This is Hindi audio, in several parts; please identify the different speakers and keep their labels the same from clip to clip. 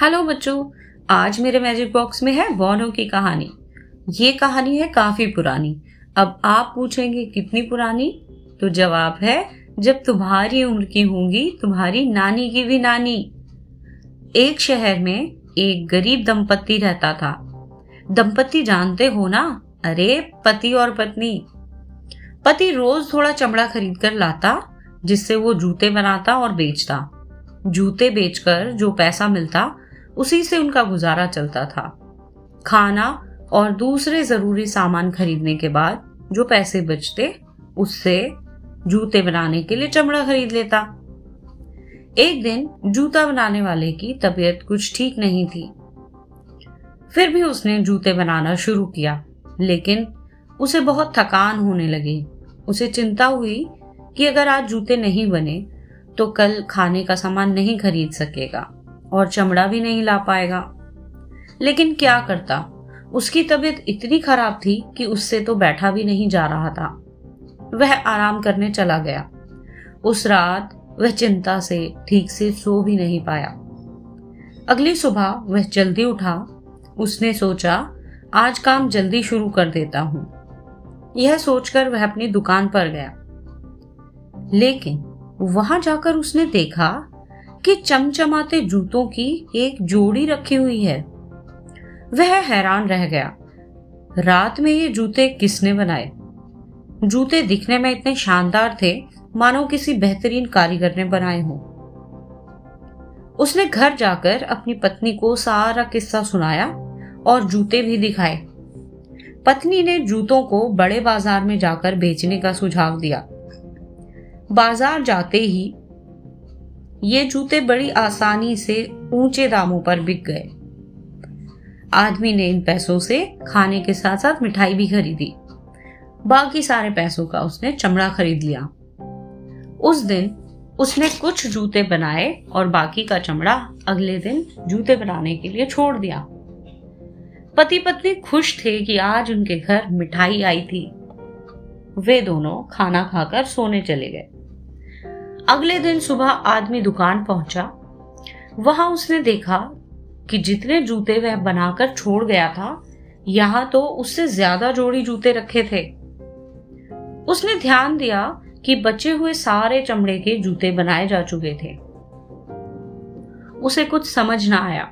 Speaker 1: हेलो बच्चों, आज मेरे मैजिक बॉक्स में है बॉनो की कहानी। ये कहानी है काफ़ी पुरानी। अब आप पूछेंगे, कितनी पुरानी? तो जवाब है, जब तुम्हारी उम्र की होंगी, तुम्हारी नानी की भी नानी। एक शहर में एक गरीब दंपति रहता था। दंपति जानते हो ना? अरे, पति और पत्नी। पति रोज थोड़ा चमड़ा खरीद कर लाता, जिससे वो जूते बनाता और बेचता। जूते बेचकर जो पैसा मिलता, उसी से उनका गुजारा चलता था। खाना और दूसरे ज़रूरी सामान खरीदने के बाद जो पैसे बचते, उससे जूते बनाने के लिए चमड़ा खरीद लेता। एक दिन जूता बनाने वाले की तबीयत कुछ ठीक नहीं थी। फिर भी उसने जूते बनाना शुरू किया, लेकिन उसे बहुत थकान होने लगी। उसे चिंता हुई कि अगर आज जूते नहीं बने तो कल खाने का सामान नहीं खरीद सकेगा और चमड़ा भी नहीं ला पाएगा। लेकिन क्या करता? उसकी तबीयत इतनी खराब थी कि उससे तो बैठा भी नहीं जा रहा था। वह आराम करने चला गया। उस रात वह चिंता से ठीक से सो भी नहीं पाया। अगली सुबह वह जल्दी उठा। उसने सोचा, आज काम जल्दी शुरू कर देता हूँ। यह सोचकर वह अपनी दुकान पर गया। लेकिन वहाँ जाकर उसने देखा कि चमचमाते जूतों की एक जोड़ी रखी हुई है। वह हैरान रह गया। रात में ये जूते किसने बनाए? जूते दिखने में इतने शानदार थे, मानो किसी बेहतरीन कारीगर ने बनाए हों। उसने घर जाकर अपनी पत्नी को सारा किस्सा सुनाया और जूते भी दिखाए। पत्नी ने जूतों को बड़े बाज़ार में जाकर बेचने का सुझाव दिया। बाज़ार जाते ही ये जूते बड़ी आसानी से ऊँचे दामों पर बिक गए। आदमी ने इन पैसों से खाने के साथ साथ मिठाई भी खरीदी। बाकी सारे पैसों का उसने चमड़ा खरीद लिया। उस दिन उसने कुछ जूते बनाए और बाकी का चमड़ा अगले दिन जूते बनाने के लिए छोड़ दिया। पति पत्नी खुश थे कि आज उनके घर मिठाई आई थी। वे दोनों खाना खाकर सोने चले गए। अगले दिन सुबह आदमी दुकान पहुँचा। वहाँ उसने देखा कि जितने जूते वह बनाकर छोड़ गया था, यहाँ तो उससे ज़्यादा जोड़ी जूते रखे थे। उसने ध्यान दिया कि बचे हुए सारे चमड़े के जूते बनाए जा चुके थे। उसे कुछ समझ ना आया।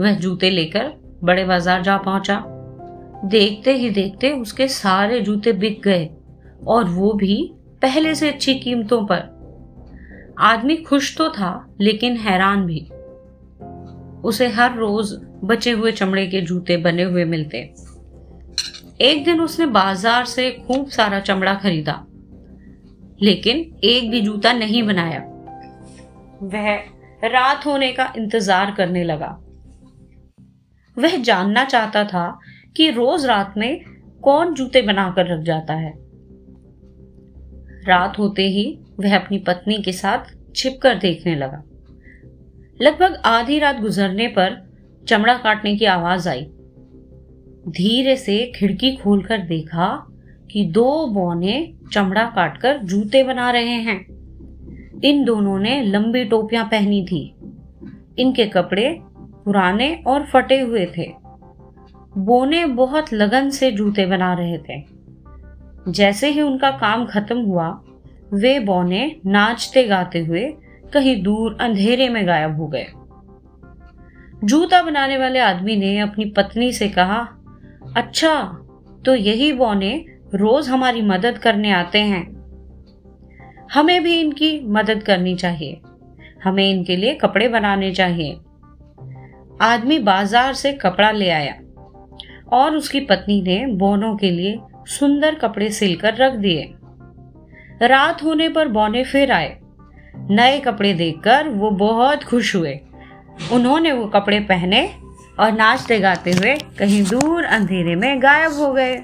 Speaker 1: वह जूते लेकर बड़े बाज़ार जा पहुँचा। देखते ही देखते उसके सारे जूते बिक गए और वो भी पहले से अच्छी कीमतों पर। आदमी खुश तो था, लेकिन हैरान भी। उसे हर रोज बचे हुए चमड़े के जूते बने हुए मिलते। एक दिन उसने बाज़ार से खूब सारा चमड़ा खरीदा, लेकिन एक भी जूता नहीं बनाया। वह रात होने का इंतज़ार करने लगा। वह जानना चाहता था कि रोज रात में कौन जूते बनाकर रख जाता है। रात होते ही वह अपनी पत्नी के साथ छिपकर देखने लगा। लगभग आधी रात गुजरने पर चमड़ा काटने की आवाज़ आई। धीरे से खिड़की खोलकर देखा कि दो बौने चमड़ा काटकर जूते बना रहे हैं। इन दोनों ने लंबी टोपियाँ पहनी थी। इनके कपड़े पुराने और फटे हुए थे। बोने बहुत लगन से जूते बना रहे थे। जैसे ही उनका काम खत्म हुआ, वे बौने नाचते गाते हुए कहीं दूर अंधेरे में गायब हो गए। जूता बनाने वाले आदमी ने अपनी पत्नी से कहा अच्छा तो यही बौने रोज हमारी मदद करने आते हैं। हमें भी इनकी मदद करनी चाहिए। हमें इनके लिए कपड़े बनाने चाहिए। आदमी बाज़ार से कपड़ा ले आया और उसकी पत्नी ने बोनों के लिए सुंदर कपड़े सिलकर रख दिए। रात होने पर बौने फिर आए। नए कपड़े देखकर वो बहुत खुश हुए। उन्होंने वो कपड़े पहने और नाचते गाते हुए कहीं दूर अंधेरे में गायब हो गए।